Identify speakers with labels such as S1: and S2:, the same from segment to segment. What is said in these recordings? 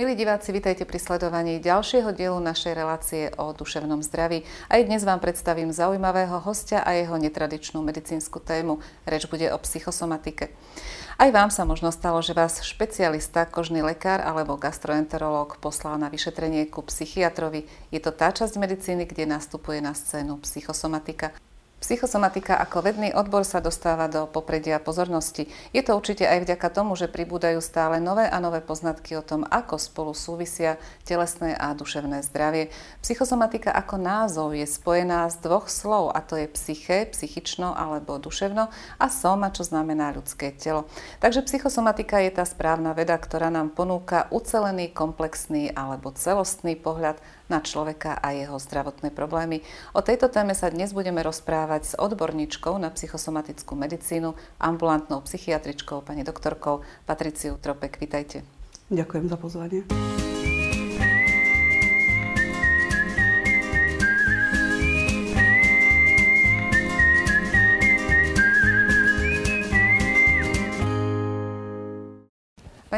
S1: Milí diváci, vitajte pri sledovaní ďalšieho dielu našej relácie o duševnom zdraví. Aj dnes vám predstavím zaujímavého hostia a jeho netradičnú medicínsku tému. Reč bude o psychosomatike. Aj vám sa možno stalo, že vás špecialista, kožný lekár alebo gastroenterológ poslal na vyšetrenie ku psychiatrovi. Je to tá časť medicíny, kde nastupuje na scénu psychosomatika. Psychosomatika ako vedný odbor sa dostáva do popredia pozornosti. Je to určite aj vďaka tomu, že pribúdajú stále nové a nové poznatky o tom, ako spolu súvisia telesné a duševné zdravie. Psychosomatika ako názov je spojená z dvoch slov, a to je psyché, psychično alebo duševno a soma, čo znamená ľudské telo. Takže psychosomatika je tá správna veda, ktorá nám ponúka ucelený, komplexný alebo celostný pohľad na človeka a jeho zdravotné problémy. O tejto téme sa dnes budeme rozprávať s odborníčkou na psychosomatickú medicínu, ambulantnou psychiatričkou, pani doktorkou Patriciu Tropek. Vítajte.
S2: Ďakujem za pozvanie.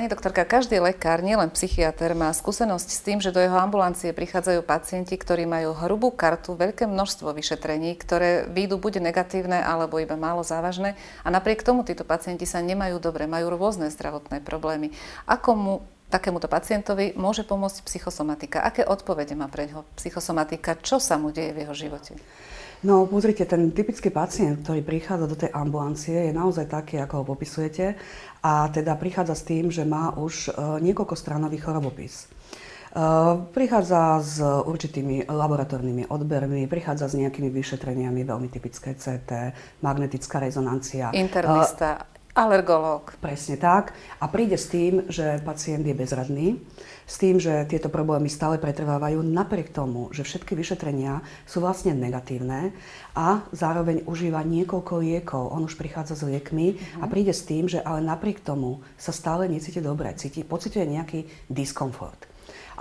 S1: Pani doktorka, každý lekár, nielen psychiatr, má skúsenosť s tým, že do jeho ambulancie prichádzajú pacienti, ktorí majú hrubú kartu, veľké množstvo vyšetrení, ktoré výjdu buď negatívne, alebo iba málo závažné. A napriek tomu títo pacienti sa nemajú dobre, majú rôzne zdravotné problémy. Ako mu takémuto pacientovi môže pomôcť psychosomatika? Aké odpovede má pre ňoho psychosomatika? Čo sa mu deje v jeho živote?
S2: No pozrite, ten typický pacient, ktorý prichádza do tej ambulancie, je naozaj taký, ako ho popisujete. A teda prichádza s tým, že má už e, niekoľko stranový chorobopis. E, prichádza s určitými laboratórnymi odbermi, prichádza s nejakými vyšetreniami, veľmi typické CT, magnetická rezonancia.
S1: Internista, alergológ.
S2: Presne tak. A príde s tým, že pacient je bezradný s tým, že tieto problémy stále pretrvávajú napriek tomu, že všetky vyšetrenia sú vlastne negatívne a zároveň užíva niekoľko liekov. On už prichádza s liekmi uh-huh. a mhm. príde s tým, že ale napriek tomu sa stále necíti dobre, cíti, pociťuje nejaký diskomfort.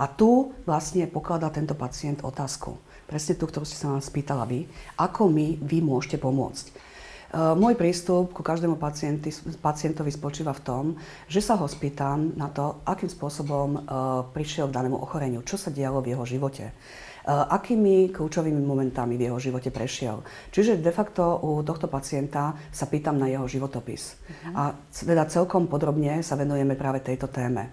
S2: A tu vlastne pokladá tento pacient otázku. Presne tú, ktorú ste sa nás spýtala vy. Ako mi vy môžete pomôcť? Eh, môj prístup ku každému pacientovi spočíva v tom, že sa ho spýtam na to, akým spôsobom eh, prišiel k danému ochoreniu, čo sa dialo v jeho živote eh, akými kľúčovými momentami v jeho živote prešiel. Čiže de facto u tohto pacienta sa pýtam na jeho životopis. Uh-huh. A teda celkom podrobne sa venujeme práve tejto téme.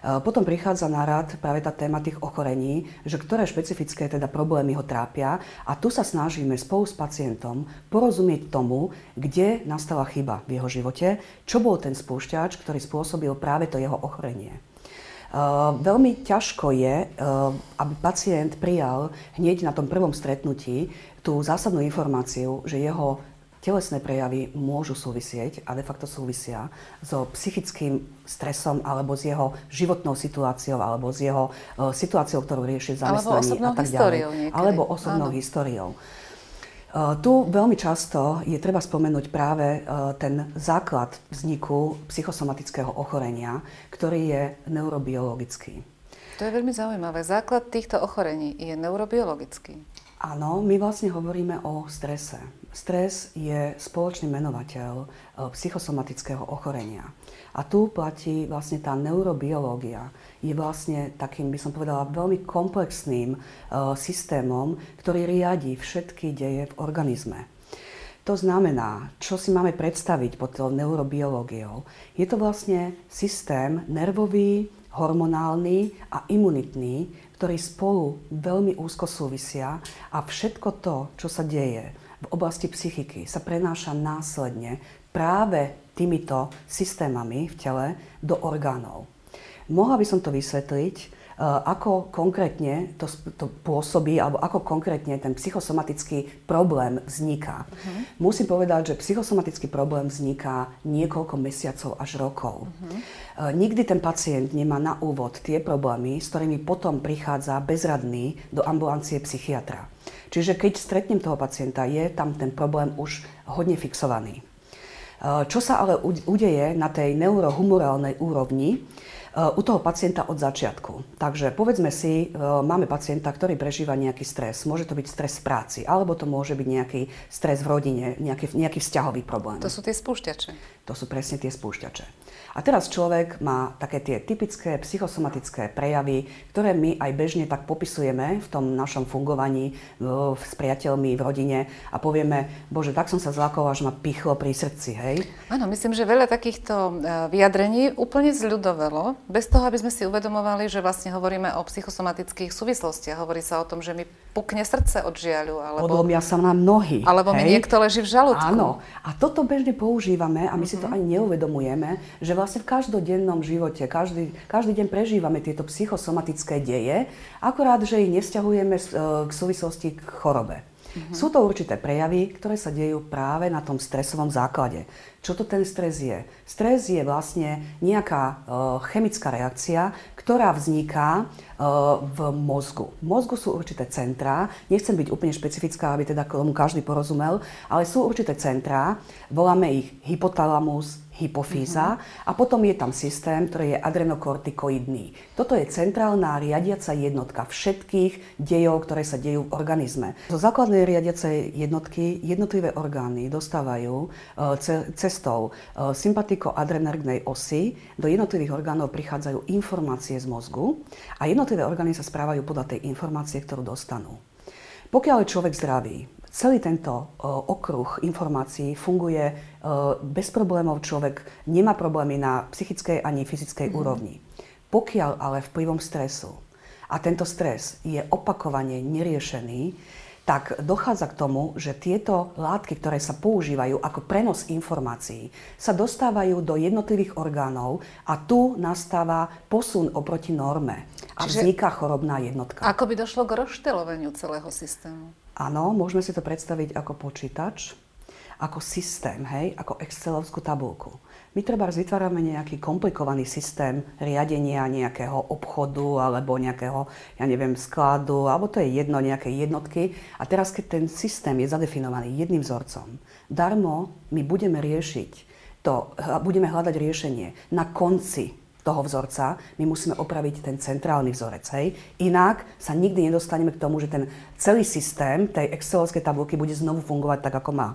S2: Eh, potom prichádza na rad práve tá téma tých ochorení, že ktoré špecifické teda problémy ho trápia a tu sa snažíme spolu s pacientom porozumieť tomu, kde nastala chyba v jeho živote, čo bol ten spúšťač, ktorý spôsobil práve to jeho ochorenie. Uh, veľmi ťažko je, uh, aby pacient prijal hneď na tom prvom stretnutí tú zásadnú informáciu, že jeho telesné prejavy môžu súvisieť a de facto súvisia so psychickým stresom alebo s jeho životnou situáciou alebo s jeho uh, situáciou, ktorú rieši zamestnaní a tak ďalej.
S1: Niekedy.
S2: Alebo osobnou Áno. históriou. Uh, tu veľmi často je treba spomenúť práve uh, ten základ vzniku psychosomatického ochorenia, ktorý je neurobiologický.
S1: To je veľmi zaujímavé. Základ týchto ochorení je neurobiologický.
S2: Áno, my vlastne hovoríme o strese. Stres je spoločný menovateľ e, psychosomatického ochorenia. A tu platí vlastne tá neurobiológia. Je vlastne takým, by som povedala, veľmi komplexným e, systémom, ktorý riadi všetky deje v organizme. To znamená, čo si máme predstaviť pod tou neurobiológiou. Je to vlastne systém nervový, hormonálny a imunitný, ktorý spolu veľmi úzko súvisia a všetko to, čo sa deje v oblasti psychiky sa prenáša následne práve týmito systémami v tele do orgánov. Mohla by som to vysvetliť, e, ako konkrétne to, to pôsobí, alebo ako konkrétne ten psychosomatický problém vzniká. Uh-huh. Musím povedať, že psychosomatický problém vzniká niekoľko mesiacov až rokov. Uh-huh. Nikdy ten pacient nemá na úvod tie problémy, s ktorými potom prichádza bezradný do ambulancie psychiatra. Čiže keď stretnem toho pacienta, je tam ten problém už hodne fixovaný. Čo sa ale udeje na tej neurohumorálnej úrovni, u toho pacienta od začiatku. Takže povedzme si, máme pacienta, ktorý prežíva nejaký stres. Môže to byť stres v práci, alebo to môže byť nejaký stres v rodine, nejaký, nejaký vzťahový problém.
S1: To sú tie spúšťače.
S2: To sú presne tie spúšťače. A teraz človek má také tie typické psychosomatické prejavy, ktoré my aj bežne tak popisujeme v tom našom fungovaní s priateľmi v rodine a povieme, bože, tak som sa zlakol, až ma pichlo pri srdci, hej?
S1: Áno, myslím, že veľa takýchto e, vyjadrení úplne zľudovelo, bez toho, aby sme si uvedomovali, že vlastne hovoríme o psychosomatických súvislostiach. Hovorí sa o tom, že mi pukne srdce od žiaľu. Alebo,
S2: Odlomia sa nám nohy.
S1: Alebo hej? mi niekto leží v žalúdku.
S2: Áno. A toto bežne používame a my uh-huh. si to mhm. ani neuvedomujeme, že vlastne v každodennom živote, každý, každý deň prežívame tieto psychosomatické deje, akurát, že ich nevzťahujeme e, k súvislosti k chorobe. Mm-hmm. Sú to určité prejavy, ktoré sa dejú práve na tom stresovom základe. Čo to ten stres je? Stres je vlastne nejaká e, chemická reakcia, ktorá vzniká e, v mozgu. V mozgu sú určité centrá, nechcem byť úplne špecifická, aby teda tomu každý porozumel, ale sú určité centrá, voláme ich hypotalamus, hypofýza uh-huh. a potom je tam systém, ktorý je adrenokortikoidný. Toto je centrálna riadiaca jednotka všetkých dejov, ktoré sa dejú v organizme. Zo základnej riadiacej jednotky jednotlivé orgány dostávajú e, cestou e, sympatiko-adrenergnej osy, do jednotlivých orgánov prichádzajú informácie z mozgu a jednotlivé orgány sa správajú podľa tej informácie, ktorú dostanú. Pokiaľ je človek zdravý, Celý tento okruh informácií funguje bez problémov. Človek nemá problémy na psychickej ani fyzickej mm. úrovni. Pokiaľ ale vplyvom stresu a tento stres je opakovane neriešený, tak dochádza k tomu, že tieto látky, ktoré sa používajú ako prenos informácií, sa dostávajú do jednotlivých orgánov a tu nastáva posun oproti norme a Čiže vzniká chorobná jednotka.
S1: Ako by došlo k rozštelovaniu celého systému?
S2: Áno, môžeme si to predstaviť ako počítač, ako systém, hej, ako Excelovskú tabulku. My treba vytvárame nejaký komplikovaný systém riadenia nejakého obchodu alebo nejakého, ja neviem, skladu, alebo to je jedno, nejaké jednotky. A teraz, keď ten systém je zadefinovaný jedným vzorcom, darmo my budeme riešiť to, budeme hľadať riešenie na konci toho vzorca, my musíme opraviť ten centrálny vzorec. Hej? Inak sa nikdy nedostaneme k tomu, že ten celý systém tej excelovskej tabulky bude znovu fungovať tak, ako má.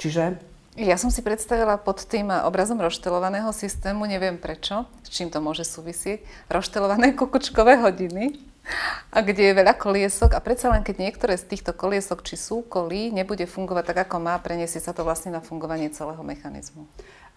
S2: Čiže
S1: ja som si predstavila pod tým obrazom roštelovaného systému, neviem prečo, s čím to môže súvisieť, roštelované kukučkové hodiny, a kde je veľa koliesok a predsa len keď niektoré z týchto koliesok či súkolí nebude fungovať tak, ako má, preniesie sa to vlastne na fungovanie celého mechanizmu.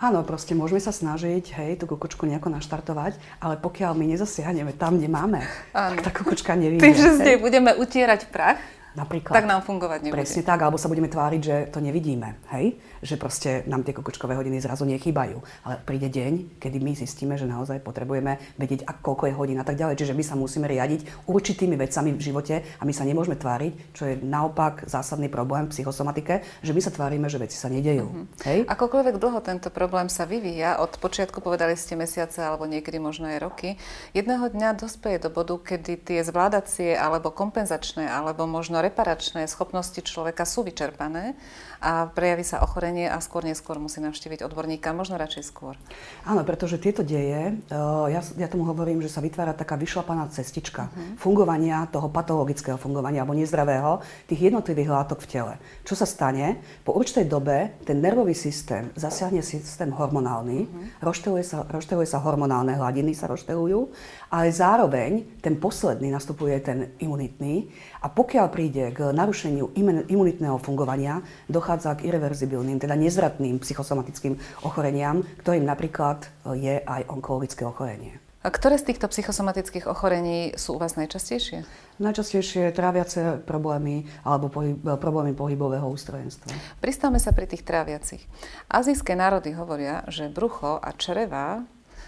S2: Áno, proste môžeme sa snažiť, hej, tú kukučku nejako naštartovať, ale pokiaľ my nezasiahneme tam, kde máme, Áno. tak tá kukučka nevíde.
S1: Tým, že z nej budeme utierať prach,
S2: Napríklad.
S1: Tak nám fungovať nebude.
S2: Presne tak, alebo sa budeme tváriť, že to nevidíme, hej? Že proste nám tie kukučkové hodiny zrazu nechýbajú. Ale príde deň, kedy my zistíme, že naozaj potrebujeme vedieť, ak, koľko je hodín a tak ďalej. Čiže my sa musíme riadiť určitými vecami v živote a my sa nemôžeme tváriť, čo je naopak zásadný problém v psychosomatike, že my sa tvárime, že veci sa nedejú. Mm-hmm. Hej?
S1: Akokoľvek dlho tento problém sa vyvíja, od počiatku povedali ste mesiace alebo niekedy možno aj roky, jedného dňa dospeje do bodu, kedy tie zvládacie alebo kompenzačné alebo možno reparačné schopnosti človeka sú vyčerpané a prejaví sa ochorenie a skôr neskôr musí navštíviť odborníka, možno radšej skôr.
S2: Áno, pretože tieto deje, eh, ja, ja tomu hovorím, že sa vytvára taká vyšlapaná cestička uh-huh. fungovania toho patologického fungovania alebo nezdravého tých jednotlivých látok v tele. Čo sa stane? Po určitej dobe ten nervový systém zasiahne systém hormonálny, uh-huh. rošteluje, sa, rošteluje sa hormonálne hladiny, sa roštelujú, ale zároveň ten posledný nastupuje ten imunitný a pokiaľ príde k narušeniu imunitného fungovania, dochádza k irreverzibilným, teda nezvratným psychosomatickým ochoreniam, ktorým napríklad je aj onkologické ochorenie.
S1: A ktoré z týchto psychosomatických ochorení sú u vás najčastejšie?
S2: Najčastejšie tráviace problémy alebo pohyb, problémy pohybového ústrojenstva.
S1: Pristavme sa pri tých tráviacich. Azijské národy hovoria, že brucho a čreva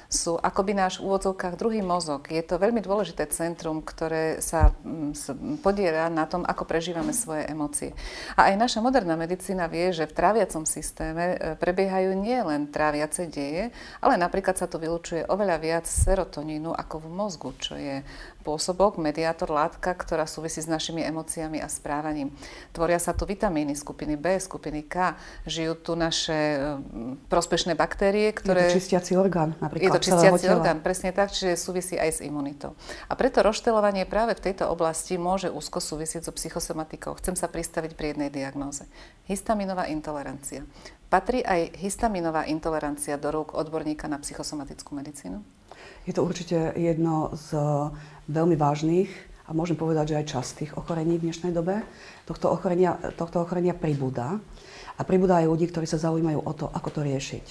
S1: sú akoby náš v úvodzovkách druhý mozog. Je to veľmi dôležité centrum, ktoré sa mm, podiera na tom, ako prežívame svoje emócie. A aj naša moderná medicína vie, že v tráviacom systéme e, prebiehajú nie len tráviace deje, ale napríklad sa tu vylučuje oveľa viac serotonínu ako v mozgu, čo je spôsobok, mediátor, látka, ktorá súvisí s našimi emóciami a správaním. Tvoria sa tu vitamíny skupiny B, skupiny K, žijú tu naše prospešné baktérie, ktoré...
S2: Je to čistiaci orgán, napríklad
S1: Je to čistiaci orgán, presne tak, čiže súvisí aj s imunitou. A preto roštelovanie práve v tejto oblasti môže úzko súvisieť so psychosomatikou. Chcem sa pristaviť pri jednej diagnóze. Histaminová intolerancia. Patrí aj histaminová intolerancia do rúk odborníka na psychosomatickú medicínu?
S2: Je to určite jedno z veľmi vážnych a môžem povedať, že aj častých ochorení v dnešnej dobe. Tohto ochorenia, tohto ochorenia pribúda. A pribúda aj ľudí, ktorí sa zaujímajú o to, ako to riešiť.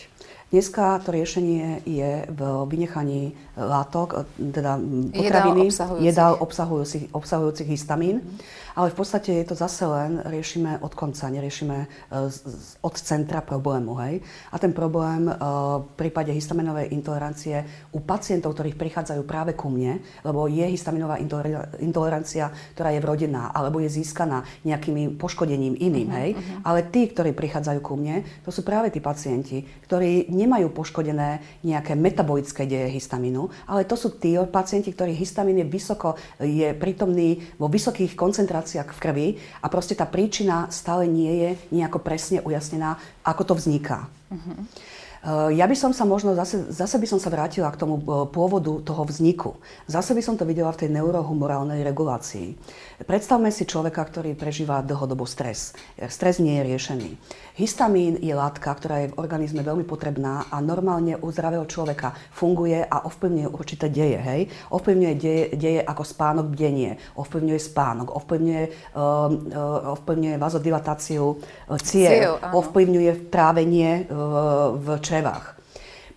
S2: Dneska to riešenie je v vynechaní látok, teda potraviny, jedál obsahujúcich, obsahujúcich histamín. Mm ale v podstate je to zase len, riešime od konca, neriešime uh, od centra problému. Hej? A ten problém uh, v prípade histaminovej intolerancie u pacientov, ktorých prichádzajú práve ku mne, lebo je histaminová intolerancia, ktorá je vrodená, alebo je získaná nejakým poškodením iným, uh-huh, hej? Uh-huh. ale tí, ktorí prichádzajú ku mne, to sú práve tí pacienti, ktorí nemajú poškodené nejaké metabolické deje histamínu, ale to sú tí pacienti, ktorých histamín je vysoko, je prítomný vo vysokých koncentráciách v krvi a proste tá príčina stále nie je nejako presne ujasnená, ako to vzniká. Uh-huh. Ja by som sa možno, zase, zase by som sa vrátila k tomu eh, pôvodu toho vzniku. Zase by som to videla v tej neurohumorálnej regulácii. Predstavme si človeka, ktorý prežíva dlhodobo stres. Stres nie je riešený. Histamín je látka, ktorá je v organizme veľmi potrebná a normálne u zdravého človeka funguje a ovplyvňuje určité deje. Hej? Ovplyvňuje deje, deje ako spánok, bdenie, ovplyvňuje spánok, ovplyvňuje, um, uh, ovplyvňuje vazodilatáciu uh, ciev, ovplyvňuje trávenie uh, v črevách.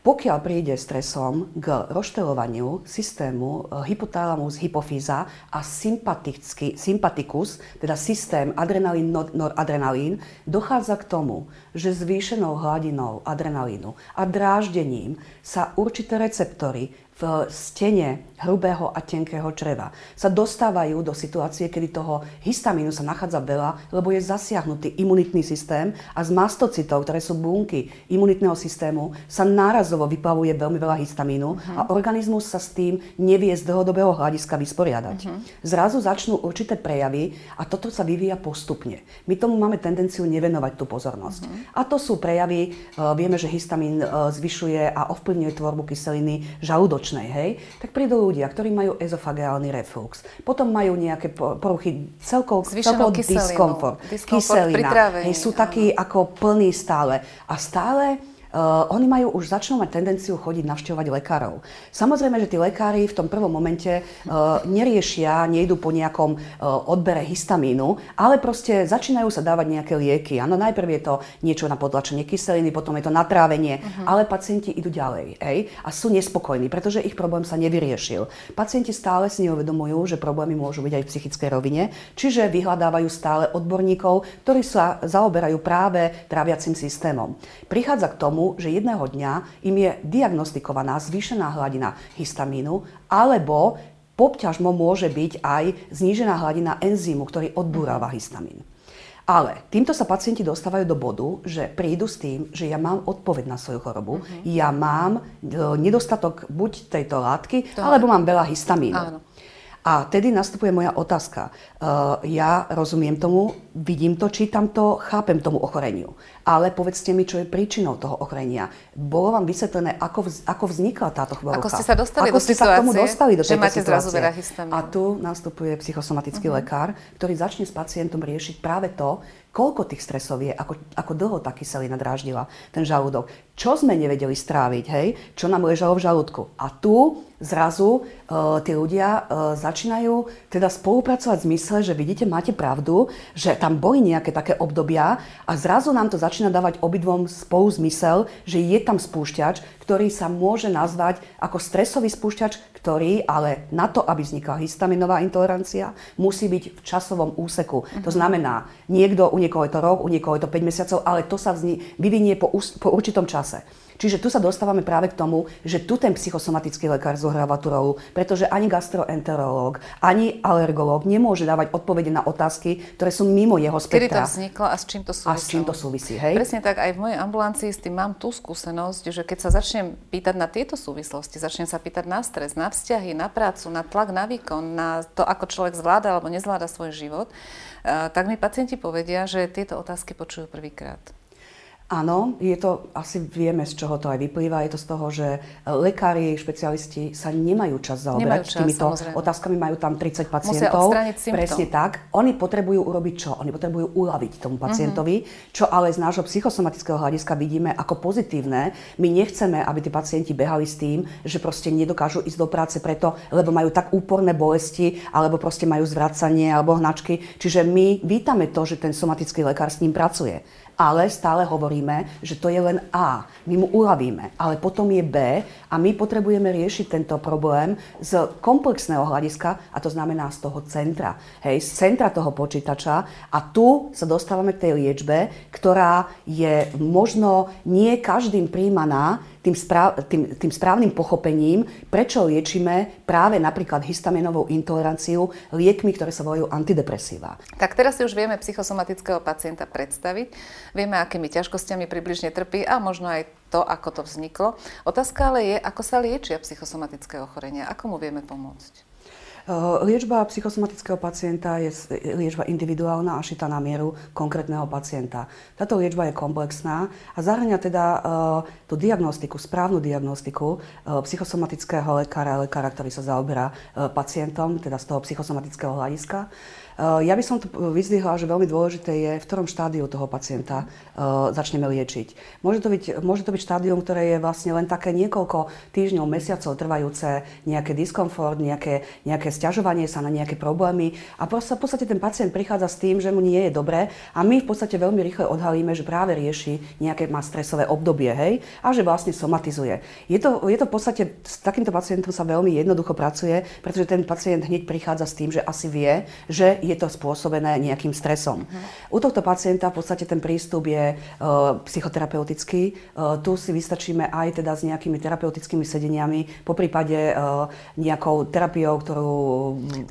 S2: Pokiaľ príde stresom k roštelovaniu systému eh, hypotalamus, hypofýza a sympatikus, teda systém adrenalín, noradrenalín, dochádza k tomu, že zvýšenou hladinou adrenalínu a dráždením sa určité receptory v stene hrubého a tenkého čreva sa dostávajú do situácie, kedy toho histamínu sa nachádza veľa, lebo je zasiahnutý imunitný systém a z mastocitov, ktoré sú bunky imunitného systému, sa nárazovo vyplavuje veľmi veľa histamínu uh-huh. a organizmus sa s tým nevie z dlhodobého hľadiska vysporiadať. Uh-huh. Zrazu začnú určité prejavy a toto sa vyvíja postupne. My tomu máme tendenciu nevenovať tú pozornosť. Uh-huh. A to sú prejavy, uh, vieme, že histamín uh, zvyšuje a ovplyvňuje tvorbu kyseliny žalúdočnej, hej? Tak prídu ľudia, ktorí majú ezofageálny reflux, potom majú nejaké poruchy, celkovo, celkovo diskomfort,
S1: kyselina,
S2: hej, sú takí ako plní stále. A stále Uh, oni majú už začnú mať tendenciu chodiť navštevovať lekárov. Samozrejme, že tí lekári v tom prvom momente uh, neriešia, nejdu po nejakom uh, odbere histamínu, ale proste začínajú sa dávať nejaké lieky. Áno, najprv je to niečo na potlačenie kyseliny, potom je to natrávenie, uh-huh. ale pacienti idú ďalej ej, a sú nespokojní, pretože ich problém sa nevyriešil. Pacienti stále si neuvedomujú, že problémy môžu byť aj v psychickej rovine, čiže vyhľadávajú stále odborníkov, ktorí sa zaoberajú práve tráviacim systémom. Prichádza k tomu, tomu, že jedného dňa im je diagnostikovaná zvýšená hladina histamínu alebo popťažmo môže byť aj znížená hladina enzýmu, ktorý odbúrava histamín. Ale týmto sa pacienti dostávajú do bodu, že prídu s tým, že ja mám odpoveď na svoju chorobu, uh-huh. ja mám e, nedostatok buď tejto látky, to alebo mám veľa histamínu. Áno. A tedy nastupuje moja otázka. Uh, ja rozumiem tomu, vidím to, čítam to, chápem tomu ochoreniu. Ale povedzte mi, čo je príčinou toho ochorenia. Bolo vám vysvetlené, ako, vz, ako vznikla táto choroba?
S1: Ako ste sa dostali
S2: ako
S1: do
S2: ste
S1: situácie, sa k
S2: tomu dostali do
S1: že máte
S2: situácie.
S1: zrazu
S2: A tu nastupuje psychosomatický uh-huh. lekár, ktorý začne s pacientom riešiť práve to, koľko tých stresov je, ako, ako dlho tá kyselina dráždila ten žalúdok, čo sme nevedeli stráviť, hej, čo nám ležalo v žalúdku. A tu zrazu uh, tí ľudia uh, začínajú teda spolupracovať v zmysle, že vidíte, máte pravdu, že tam boli nejaké také obdobia a zrazu nám to začína dávať obidvom spolu zmysel, že je tam spúšťač, ktorý sa môže nazvať ako stresový spúšťač, ktorý ale na to, aby vznikla histaminová intolerancia, musí byť v časovom úseku. Uh-huh. To znamená, niekto u niekoho je to rok, u niekoho je to 5 mesiacov, ale to sa vyvinie po, po určitom čase. Čiže tu sa dostávame práve k tomu, že tu ten psychosomatický lekár zohráva tú rolu, pretože ani gastroenterológ, ani alergológ nemôže dávať odpovede na otázky, ktoré sú mimo jeho spektra.
S1: Kedy to vzniklo a s čím to súvisí?
S2: A s čím to súvisí, hej?
S1: Presne tak, aj v mojej ambulancii s tým mám tú skúsenosť, že keď sa začnem pýtať na tieto súvislosti, začnem sa pýtať na stres, na vzťahy, na prácu, na tlak, na výkon, na to, ako človek zvláda alebo nezvláda svoj život, eh, tak mi pacienti povedia, že tieto otázky počujú prvýkrát.
S2: Áno, je to, asi vieme, z čoho to aj vyplýva. Je to z toho, že lekári, špecialisti sa nemajú čas zaoberať čas, týmito samozrejme. otázkami. Majú tam 30 pacientov. Presne tak. Oni potrebujú urobiť čo? Oni potrebujú uľaviť tomu pacientovi, mm-hmm. čo ale z nášho psychosomatického hľadiska vidíme ako pozitívne. My nechceme, aby tí pacienti behali s tým, že proste nedokážu ísť do práce preto, lebo majú tak úporné bolesti, alebo proste majú zvracanie alebo hnačky. Čiže my vítame to, že ten somatický lekár s ním pracuje ale stále hovoríme, že to je len A. My mu uľavíme, ale potom je B a my potrebujeme riešiť tento problém z komplexného hľadiska a to znamená z toho centra. Hej, z centra toho počítača a tu sa dostávame k tej liečbe, ktorá je možno nie každým príjmaná, tým, správ, tým, tým správnym pochopením, prečo liečíme práve napríklad histaminovou intoleranciu liekmi, ktoré sa volajú antidepresíva.
S1: Tak teraz si už vieme psychosomatického pacienta predstaviť, vieme, akými ťažkosťami približne trpí a možno aj to, ako to vzniklo. Otázka ale je, ako sa liečia psychosomatické ochorenia, ako mu vieme pomôcť.
S2: Eh, liečba psychosomatického pacienta je liečba individuálna a šita na mieru konkrétneho pacienta. Táto liečba je komplexná a zahrania teda eh, tú diagnostiku, správnu diagnostiku eh, psychosomatického lekára, lekára, ktorý sa zaoberá pacientom, teda z toho psychosomatického hľadiska. Eh, ja by som to vyzdvihla, že veľmi dôležité je, v ktorom štádiu toho pacienta uh, začneme liečiť. Môže to, byť, môže to byť štádium, ktoré je vlastne len také niekoľko týždňov, mesiacov trvajúce, nejaké diskomfort, nejaké, nejaké stiažovanie sa na nejaké problémy a proste, v podstate ten pacient prichádza s tým, že mu nie je dobré a my v podstate veľmi rýchle odhalíme, že práve rieši nejaké má stresové obdobie, hej, a že vlastne somatizuje. Je to, je to v podstate, s takýmto pacientom sa veľmi jednoducho pracuje, pretože ten pacient hneď prichádza s tým, že asi vie, že je to spôsobené nejakým stresom. Uh-huh. U tohto pacienta v podstate ten prístup je uh, psychoterapeutický. Uh, tu si vystačíme aj teda s nejakými terapeutickými sedeniami, po prípade uh, nejakou terapiou, ktorú...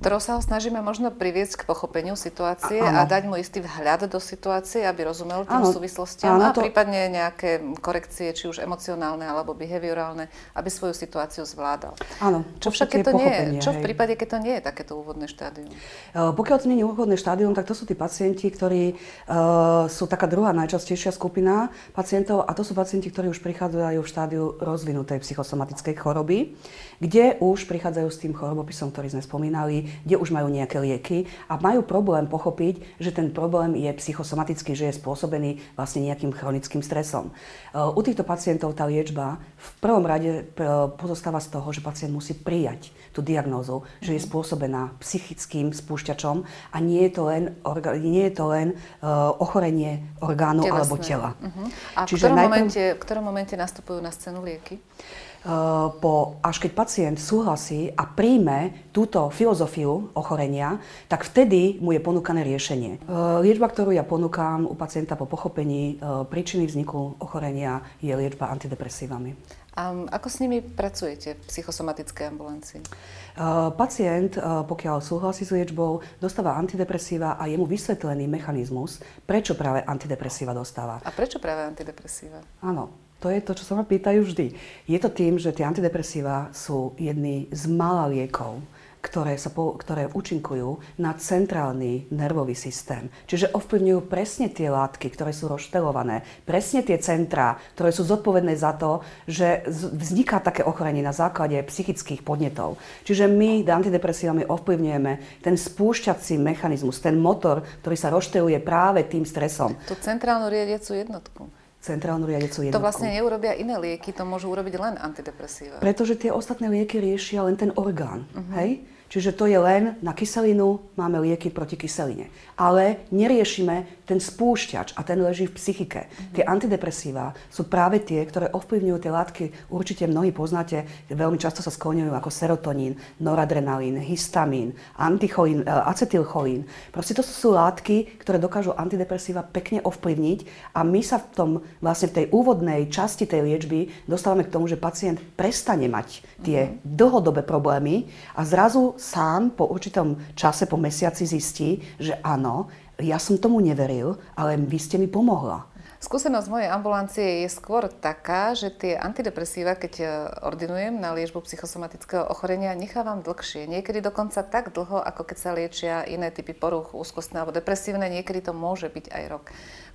S1: Ktorou sa ho snažíme možno priviesť k pochopeniu situácie a, a dať mu istý vhľad do situácie, aby rozumel tým áno. súvislostiam áno, to... a prípadne nejaké korekcie, či už emocionálne alebo behaviorálne, aby svoju situáciu zvládal.
S2: Áno.
S1: Čo však, keď to nie je, čo v prípade, keď to nie je takéto úvodné štádium?
S2: Uh, pokiaľ je úvodné štádium, tak to sú tí pacienti, ktorí uh, sú taká druhá najčastejšia skupina pacientov a to sú pacienti, ktorí už prichádzajú v štádiu rozvinutej psychosomatickej choroby, kde už prichádzajú s tým chorobopisom, ktorý sme spomínali, kde už majú nejaké lieky a majú problém pochopiť, že ten problém je psychosomatický, že je spôsobený vlastne nejakým chronickým stresom. Uh, u týchto pacientov tá liečba v prvom rade uh, pozostáva z toho, že pacient musí prijať tú diagnózu, že je mhm. spôsobená psychickým spúšťačom a nie je to len, orga, nie je to len uh, ochorenie orgánu Telesné. alebo tela. Uh-huh.
S1: A v ktorom, najprv... momente, v ktorom momente nastupujú na scénu lieky?
S2: Uh, po, až keď pacient súhlasí a príjme túto filozofiu ochorenia, tak vtedy mu je ponúkané riešenie. Uh, liečba, ktorú ja ponúkam u pacienta po pochopení uh, príčiny vzniku ochorenia, je liečba antidepresívami.
S1: A ako s nimi pracujete v psychosomatickej ambulancii?
S2: Pacient, pokiaľ súhlasí s liečbou, dostáva antidepresíva a je mu vysvetlený mechanizmus, prečo práve antidepresíva dostáva.
S1: A prečo práve antidepresíva?
S2: Áno, to je to, čo sa ma pýtajú vždy. Je to tým, že tie antidepresíva sú jedny z mála liekov, ktoré, sa po, ktoré účinkujú na centrálny nervový systém. Čiže ovplyvňujú presne tie látky, ktoré sú rozštelované, presne tie centrá, ktoré sú zodpovedné za to, že vzniká také ochorenie na základe psychických podnetov. Čiže my antidepresívami ovplyvňujeme ten spúšťací mechanizmus, ten motor, ktorý sa rozšteluje práve tým stresom.
S1: Tú centrálnu riadiacu jednotku
S2: centrálnu riadecú jednotku.
S1: To vlastne neurobia iné lieky, to môžu urobiť len antidepresíva.
S2: Pretože tie ostatné lieky riešia len ten orgán. Uh-huh. Hej? Čiže to je len na kyselinu, máme lieky proti kyseline. Ale neriešime ten spúšťač a ten leží v psychike. Mm-hmm. Tie antidepresíva sú práve tie, ktoré ovplyvňujú tie látky, určite mnohí poznáte, veľmi často sa skloňujú ako serotonín, noradrenalín, histamín, anticholín, e, acetylcholín. Proste to sú látky, ktoré dokážu antidepresíva pekne ovplyvniť a my sa v tom vlastne v tej úvodnej časti tej liečby dostávame k tomu, že pacient prestane mať tie mm-hmm. dlhodobé problémy a zrazu sám po určitom čase, po mesiaci zistí, že áno, ja som tomu neveril, ale vy ste mi pomohla.
S1: Skúsenosť mojej ambulancie je skôr taká, že tie antidepresíva, keď e, ordinujem na liečbu psychosomatického ochorenia, nechávam dlhšie. Niekedy dokonca tak dlho, ako keď sa liečia iné typy poruch, úzkostné alebo depresívne, niekedy to môže byť aj rok.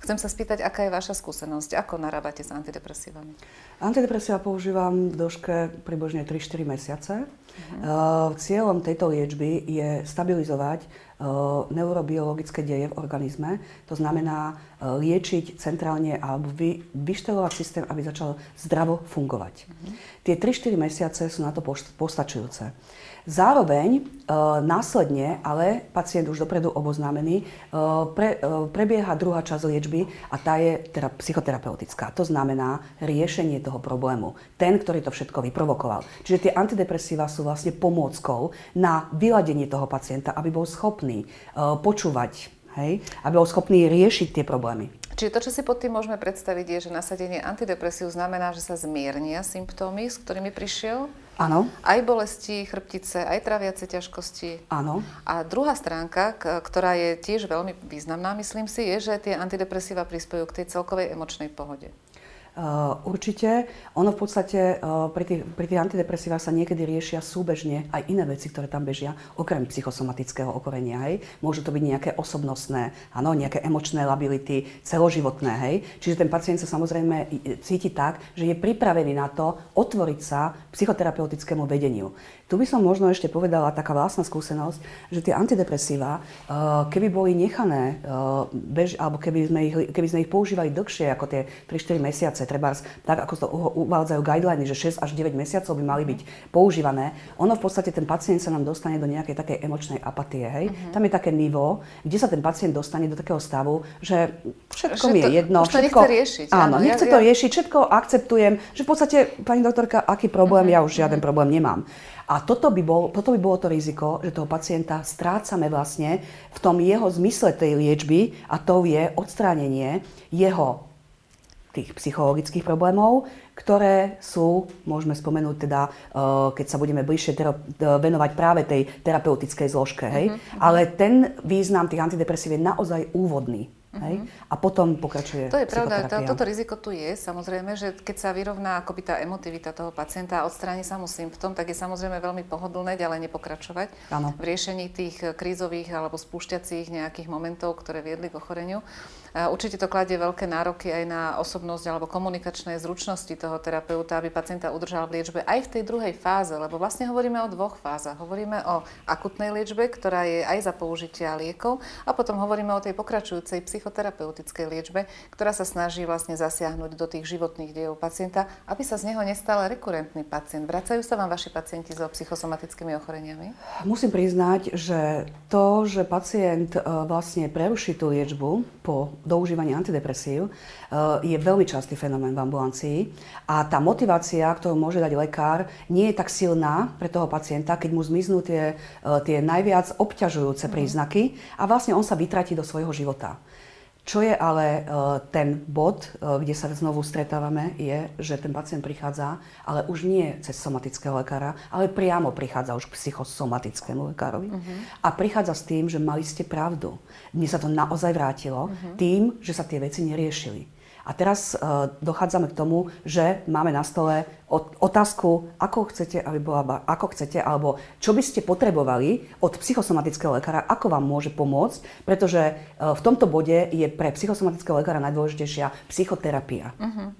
S1: Chcem sa spýtať, aká je vaša skúsenosť? Ako narábate s antidepresívami?
S2: Antidepresíva používam v dĺžke približne 3-4 mesiace. Uh-huh. Cieľom tejto liečby je stabilizovať neurobiologické deje v organizme. To znamená liečiť centrálne alebo vy, vyštelovať systém, aby začal zdravo fungovať. Uh-huh. Tie 3-4 mesiace sú na to postačujúce. Zároveň e, následne, ale pacient už dopredu oboznámený, e, pre, e, prebieha druhá časť liečby a tá je teda psychoterapeutická. To znamená riešenie toho problému. Ten, ktorý to všetko vyprovokoval. Čiže tie antidepresíva sú vlastne pomôckou na vyladenie toho pacienta, aby bol schopný počúvať, hej? aby bol schopný riešiť tie problémy.
S1: Čiže to, čo si pod tým môžeme predstaviť, je, že nasadenie antidepresív znamená, že sa zmiernia symptómy, s ktorými prišiel?
S2: Áno.
S1: Aj bolesti chrbtice, aj traviace ťažkosti.
S2: Áno.
S1: A druhá stránka, ktorá je tiež veľmi významná, myslím si, je, že tie antidepresíva prispojú k tej celkovej emočnej pohode.
S2: Uh, určite. Ono v podstate uh, pri, tých, pri tých antidepresívach sa niekedy riešia súbežne aj iné veci, ktoré tam bežia, okrem psychosomatického okorenia. Hej. Môžu to byť nejaké osobnostné, áno, nejaké emočné lability, celoživotné. Hej. Čiže ten pacient sa samozrejme cíti tak, že je pripravený na to otvoriť sa psychoterapeutickému vedeniu. Tu by som možno ešte povedala taká vlastná skúsenosť, že tie antidepresíva, keby boli nechané, alebo keby sme, ich, keby sme ich používali dlhšie ako tie 3-4 mesiace, mesiace, treba tak ako to uvádzajú guideliny, že 6 až 9 mesiacov by mali byť používané, ono v podstate ten pacient sa nám dostane do nejakej takej emočnej apatie. Hej? Uh-huh. Tam je také nivo, kde sa ten pacient dostane do takého stavu, že všetko že mi je jedno.
S1: Už to všetko, nechce riešiť.
S2: Áno, áno nechce ja, to ja... riešiť, všetko akceptujem, že v podstate, pani doktorka, aký problém, uh-huh. ja už žiaden uh-huh. problém nemám. A toto by, bol, toto by bolo to riziko, že toho pacienta strácame vlastne v tom jeho zmysle tej liečby a to je odstránenie jeho tých psychologických problémov, ktoré sú, môžeme spomenúť teda, eh, keď sa budeme bližšie tero- venovať práve tej terapeutickej zložke, hej? Uh-huh. Ale ten význam tých antidepresív je naozaj úvodný. Hej? Mhm. A potom pokračuje
S1: To je pravda, to, toto riziko tu je, samozrejme, že keď sa vyrovná akoby tá emotivita toho pacienta a odstráni sa mu symptóm, tak je samozrejme veľmi pohodlné ďalej nepokračovať
S2: ano.
S1: v riešení tých krízových alebo spúšťacích nejakých momentov, ktoré viedli k ochoreniu. Určite to kladie veľké nároky aj na osobnosť alebo komunikačné zručnosti toho terapeuta, aby pacienta udržal v liečbe aj v tej druhej fáze, lebo vlastne hovoríme o dvoch fázach. Hovoríme o akutnej liečbe, ktorá je aj za použitia liekov a potom hovoríme o tej pokračujúcej psychoterapeutickej liečbe, ktorá sa snaží vlastne zasiahnuť do tých životných dejov pacienta, aby sa z neho nestal rekurentný pacient. Vracajú sa vám vaši pacienti so psychosomatickými ochoreniami?
S2: Musím priznať, že to, že pacient e, vlastne preruší tú liečbu po do užívania antidepresív eh, je veľmi častý fenomén v ambulancii a tá motivácia, ktorú môže dať lekár, nie je tak silná pre toho pacienta, keď mu zmiznú tie, eh, tie najviac obťažujúce príznaky a vlastne on sa vytratí do svojho života. Čo je ale e, ten bod, e, kde sa znovu stretávame, je, že ten pacient prichádza, ale už nie cez somatického lekára, ale priamo prichádza už k psychosomatickému lekárovi. Uh-huh. A prichádza s tým, že mali ste pravdu. Mne sa to naozaj vrátilo uh-huh. tým, že sa tie veci neriešili. A teraz uh, dochádzame k tomu, že máme na stole otázku, ako chcete, aby bola, ako chcete, alebo čo by ste potrebovali od psychosomatického lekára, ako vám môže pomôcť, pretože uh, v tomto bode je pre psychosomatického lekára najdôležitejšia psychoterapia. Uh-huh.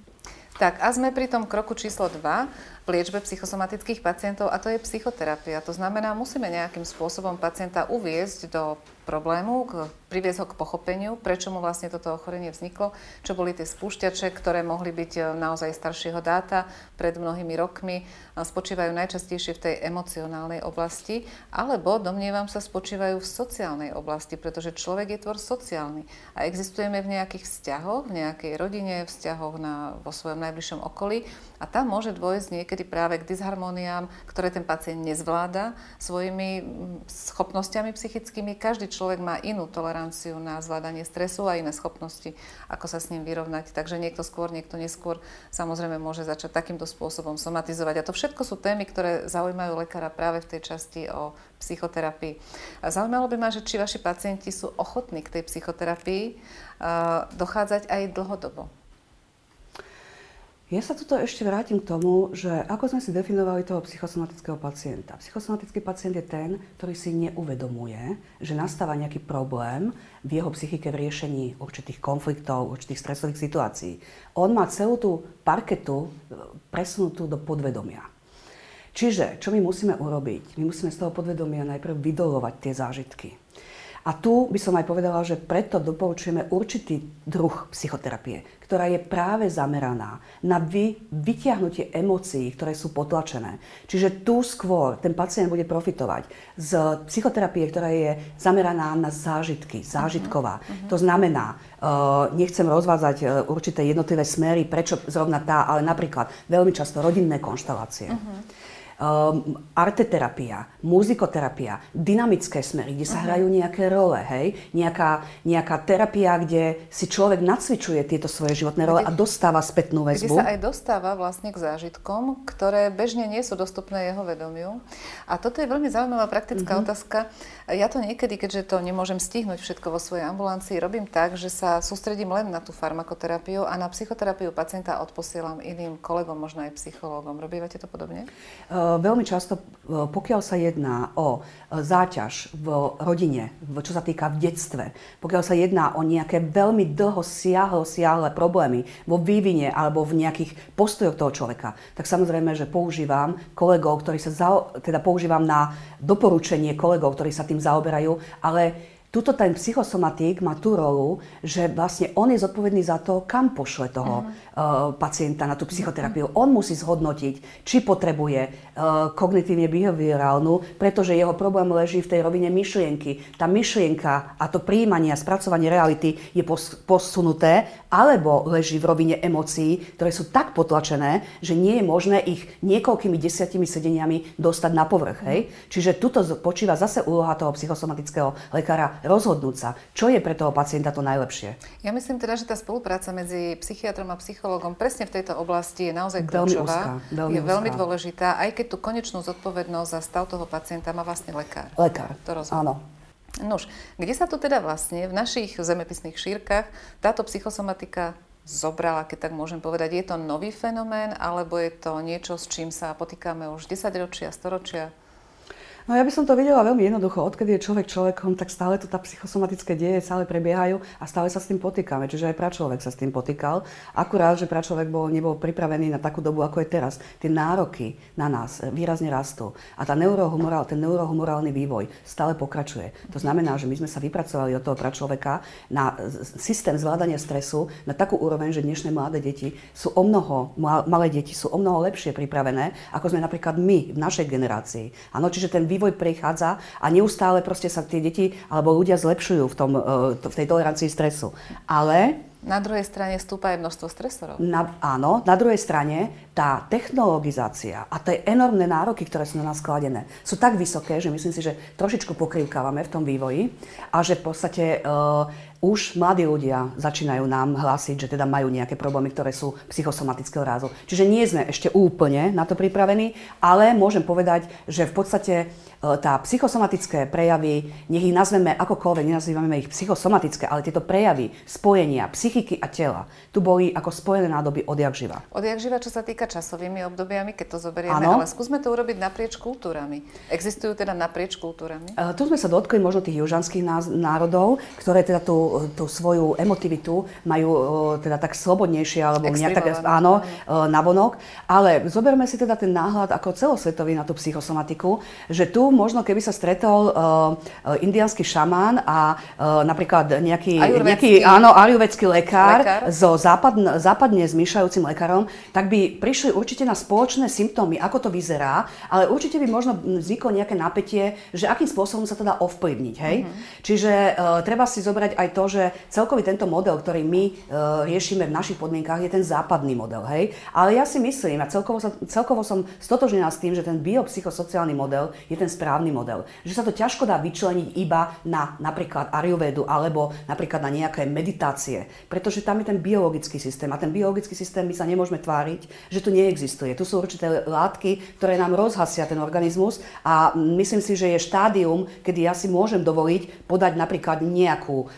S1: Tak a sme pri tom kroku číslo 2 v liečbe psychosomatických pacientov a to je psychoterapia. To znamená, musíme nejakým spôsobom pacienta uviezť do problému, k, priviesť ho k pochopeniu, prečo mu vlastne toto ochorenie vzniklo, čo boli tie spúšťače, ktoré mohli byť e, naozaj staršieho dáta pred mnohými rokmi, spočívajú najčastejšie v tej emocionálnej oblasti, alebo domnievam sa, spočívajú v sociálnej oblasti, pretože človek je tvor sociálny a existujeme v nejakých vzťahoch, v nejakej rodine, vzťahoch na, vo svojom najbližšom okolí a tam môže dôjsť niekedy práve k disharmóniám, ktoré ten pacient nezvláda svojimi schopnosťami psychickými. Každý človek má inú toleranciu na zvládanie stresu a iné schopnosti, ako sa s ním vyrovnať. Takže niekto skôr, niekto neskôr samozrejme môže začať takýmto spôsobom somatizovať. A to všetko sú témy, ktoré zaujímajú lekára práve v tej časti o psychoterapii. A zaujímalo by ma, že či vaši pacienti sú ochotní k tej psychoterapii uh, dochádzať aj dlhodobo.
S2: Ja sa tuto ešte vrátim k tomu, že ako sme si definovali toho psychosomatického pacienta. Psychosomatický pacient je ten, ktorý si neuvedomuje, že nastáva nejaký problém v jeho psychike v riešení určitých konfliktov, určitých stresových situácií. On má celú tú parketu e, presunutú do podvedomia. Čiže, čo my musíme urobiť? My musíme z toho podvedomia najprv vydolovať tie zážitky. A tu by som aj povedala, že preto doporučujeme určitý druh psychoterapie, ktorá je práve zameraná na vy, vytiahnutie emócií, ktoré sú potlačené. Čiže tu skôr ten pacient bude profitovať z psychoterapie, ktorá je zameraná na zážitky, zážitková. Uh-huh. To znamená, uh, nechcem rozvádzať uh, určité jednotlivé smery, prečo zrovna tá, ale napríklad veľmi často rodinné konštelácie. Uh-huh um, arteterapia, muzikoterapia, dynamické smery, kde sa uh-huh. hrajú nejaké role, hej? Nejaká, nejaká terapia, kde si človek nacvičuje tieto svoje životné role a dostáva spätnú väzbu.
S1: Kde sa aj dostáva vlastne k zážitkom, ktoré bežne nie sú dostupné jeho vedomiu. A toto je veľmi zaujímavá praktická uh-huh. otázka. Ja to niekedy, keďže to nemôžem stihnúť všetko vo svojej ambulancii, robím tak, že sa sústredím len na tú farmakoterapiu a na psychoterapiu pacienta odposielam iným kolegom, možno aj psychológom. Robívate to podobne?
S2: Uh, veľmi často, e, pokiaľ sa jedná o e, záťaž v rodine, čo sa týka v detstve, pokiaľ sa jedná o nejaké veľmi dlho siahle, siahle problémy vo vývine alebo v nejakých postojoch toho človeka, tak samozrejme, že používam kolegov, ktorí sa, za, teda používam na doporučenie kolegov, ktorí sa tým zaoberajú, ale Tuto ten psychosomatik má tú rolu, že vlastne on je zodpovedný za to, kam pošle toho uh-huh. uh, pacienta na tú psychoterapiu. Uh-huh. On musí zhodnotiť, či potrebuje uh, kognitívne behaviorálnu, pretože jeho problém leží v tej rovine myšlienky. Tá myšlienka a to príjmanie a spracovanie reality je pos- posunuté, alebo leží v rovine emócií, ktoré sú tak potlačené, že nie je možné ich niekoľkými desiatimi sedeniami dostať na povrch. Hej? Čiže tuto počíva zase úloha toho psychosomatického lekára rozhodnúť sa, čo je pre toho pacienta to najlepšie.
S1: Ja myslím teda, že tá spolupráca medzi psychiatrom a psychológom presne v tejto oblasti je naozaj kľúčová. Veľmi úzká, veľmi je úzká. veľmi dôležitá, aj keď tú konečnú zodpovednosť za stav toho pacienta má vlastne lekár.
S2: Lekár, to áno.
S1: Nož, kde sa tu teda vlastne v našich zemepisných šírkach táto psychosomatika zobrala, keď tak môžem povedať? Je to nový fenomén, alebo je to niečo, s čím sa potýkame už 10 ročia, storočia?
S2: No ja by som to videla veľmi jednoducho. Odkedy je človek človekom, tak stále tu tá psychosomatické deje stále prebiehajú a stále sa s tým potýkame. Čiže aj pračovek sa s tým potýkal. Akurát, že pračovek bol, nebol pripravený na takú dobu, ako je teraz. Tie nároky na nás výrazne rastú. A tá neurohumorál, ten neurohumorálny vývoj stále pokračuje. To znamená, že my sme sa vypracovali od toho pračoveka na systém zvládania stresu na takú úroveň, že dnešné mladé deti sú o mnoho, malé deti sú o mnoho lepšie pripravené, ako sme napríklad my v našej generácii. Áno, čiže ten vývoj prechádza a neustále proste sa tie deti alebo ľudia zlepšujú v, tom, e, v tej tolerancii stresu. Ale
S1: na druhej strane stúpa aj množstvo stresorov.
S2: Na, áno, na druhej strane tá technologizácia a tie enormné nároky, ktoré sú na nás skladené, sú tak vysoké, že myslím si, že trošičku pokrývkávame v tom vývoji a že v podstate uh, už mladí ľudia začínajú nám hlásiť, že teda majú nejaké problémy, ktoré sú psychosomatického rázu. Čiže nie sme ešte úplne na to pripravení, ale môžem povedať, že v podstate tá psychosomatické prejavy, nech ich nazveme akokoľvek, nenazývame ich psychosomatické, ale tieto prejavy spojenia psychiky a tela, tu boli ako spojené nádoby odjak živa.
S1: Odjak živa, čo sa týka časovými obdobiami, keď to zoberieme, ano. ale skúsme to urobiť naprieč kultúrami. Existujú teda naprieč kultúrami?
S2: Uh, tu sme sa dotkli možno tých južanských národov, ktoré teda tu tú svoju emotivitu majú teda tak slobodnejšie, alebo nejak tak, áno, navonok. Ale zoberme si teda ten náhľad ako celosvetový na tú psychosomatiku, že tu možno keby sa stretol uh, indianský šamán a uh, napríklad nejaký, nejaký áno, ajurvedský lekár, lekár. so západ, západne zmýšľajúcim lekárom, tak by prišli určite na spoločné symptómy, ako to vyzerá, ale určite by možno vzniklo nejaké napätie, že akým spôsobom sa to dá ovplyvniť. Hej? Mm-hmm. Čiže uh, treba si zobrať aj to, že celkový tento model, ktorý my uh, riešime v našich podmienkach, je ten západný model. Hej? Ale ja si myslím, a celkovo, sa, celkovo som stotožnená s tým, že ten biopsychosociálny model je ten správny model. Že sa to ťažko dá vyčleniť iba na napríklad Ayurvedu alebo napríklad na nejaké meditácie. Pretože tam je ten biologický systém. A ten biologický systém my sa nemôžeme tváriť, že tu neexistuje. Tu sú určité látky, ktoré nám rozhasia ten organizmus a myslím si, že je štádium, kedy ja si môžem dovoliť podať napríklad nejakú,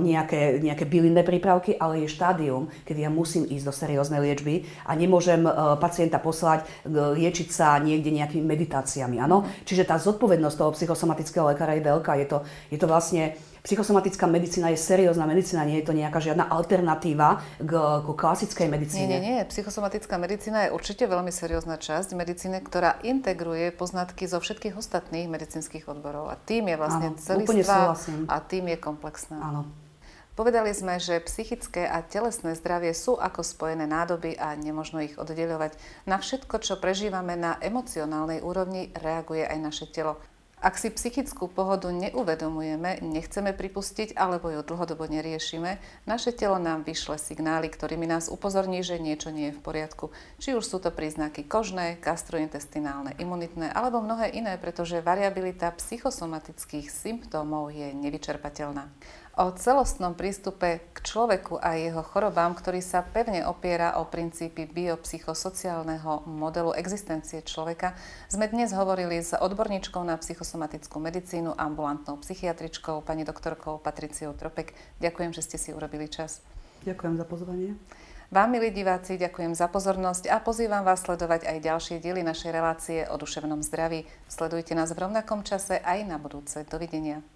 S2: nejaké, nejaké bylinné prípravky, ale je štádium, kedy ja musím ísť do serióznej liečby a nemôžem pacienta poslať liečiť sa niekde nejakými meditáciami. Áno? Čiže tá zodpovednosť toho psychosomatického lekára je veľká. Je to, je to vlastne Psychosomatická medicína je seriózna medicína, nie je to nejaká žiadna alternatíva k, k klasickej medicíne.
S1: Nie, nie, nie. Psychosomatická medicína je určite veľmi seriózna časť medicíny, ktorá integruje poznatky zo všetkých ostatných medicínskych odborov. A tým je vlastne celý a tým je komplexná.
S2: Áno.
S1: Povedali sme, že psychické a telesné zdravie sú ako spojené nádoby a nemožno ich oddeľovať. Na všetko, čo prežívame na emocionálnej úrovni, reaguje aj naše telo. Ak si psychickú pohodu neuvedomujeme, nechceme pripustiť alebo ju dlhodobo neriešime, naše telo nám vyšle signály, ktorými nás upozorní, že niečo nie je v poriadku. Či už sú to príznaky kožné, gastrointestinálne, imunitné alebo mnohé iné, pretože variabilita psychosomatických symptómov je nevyčerpateľná o celostnom prístupe k človeku a jeho chorobám, ktorý sa pevne opiera o princípy biopsychosociálneho modelu existencie človeka, sme dnes hovorili s odborníčkou na psychosomatickú medicínu, ambulantnou psychiatričkou, pani doktorkou Patriciou Tropek. Ďakujem, že ste si urobili čas.
S2: Ďakujem za pozvanie.
S1: Vám, milí diváci, ďakujem za pozornosť a pozývam vás sledovať aj ďalšie diely našej relácie o duševnom zdraví. Sledujte nás v rovnakom čase aj na budúce. Dovidenia.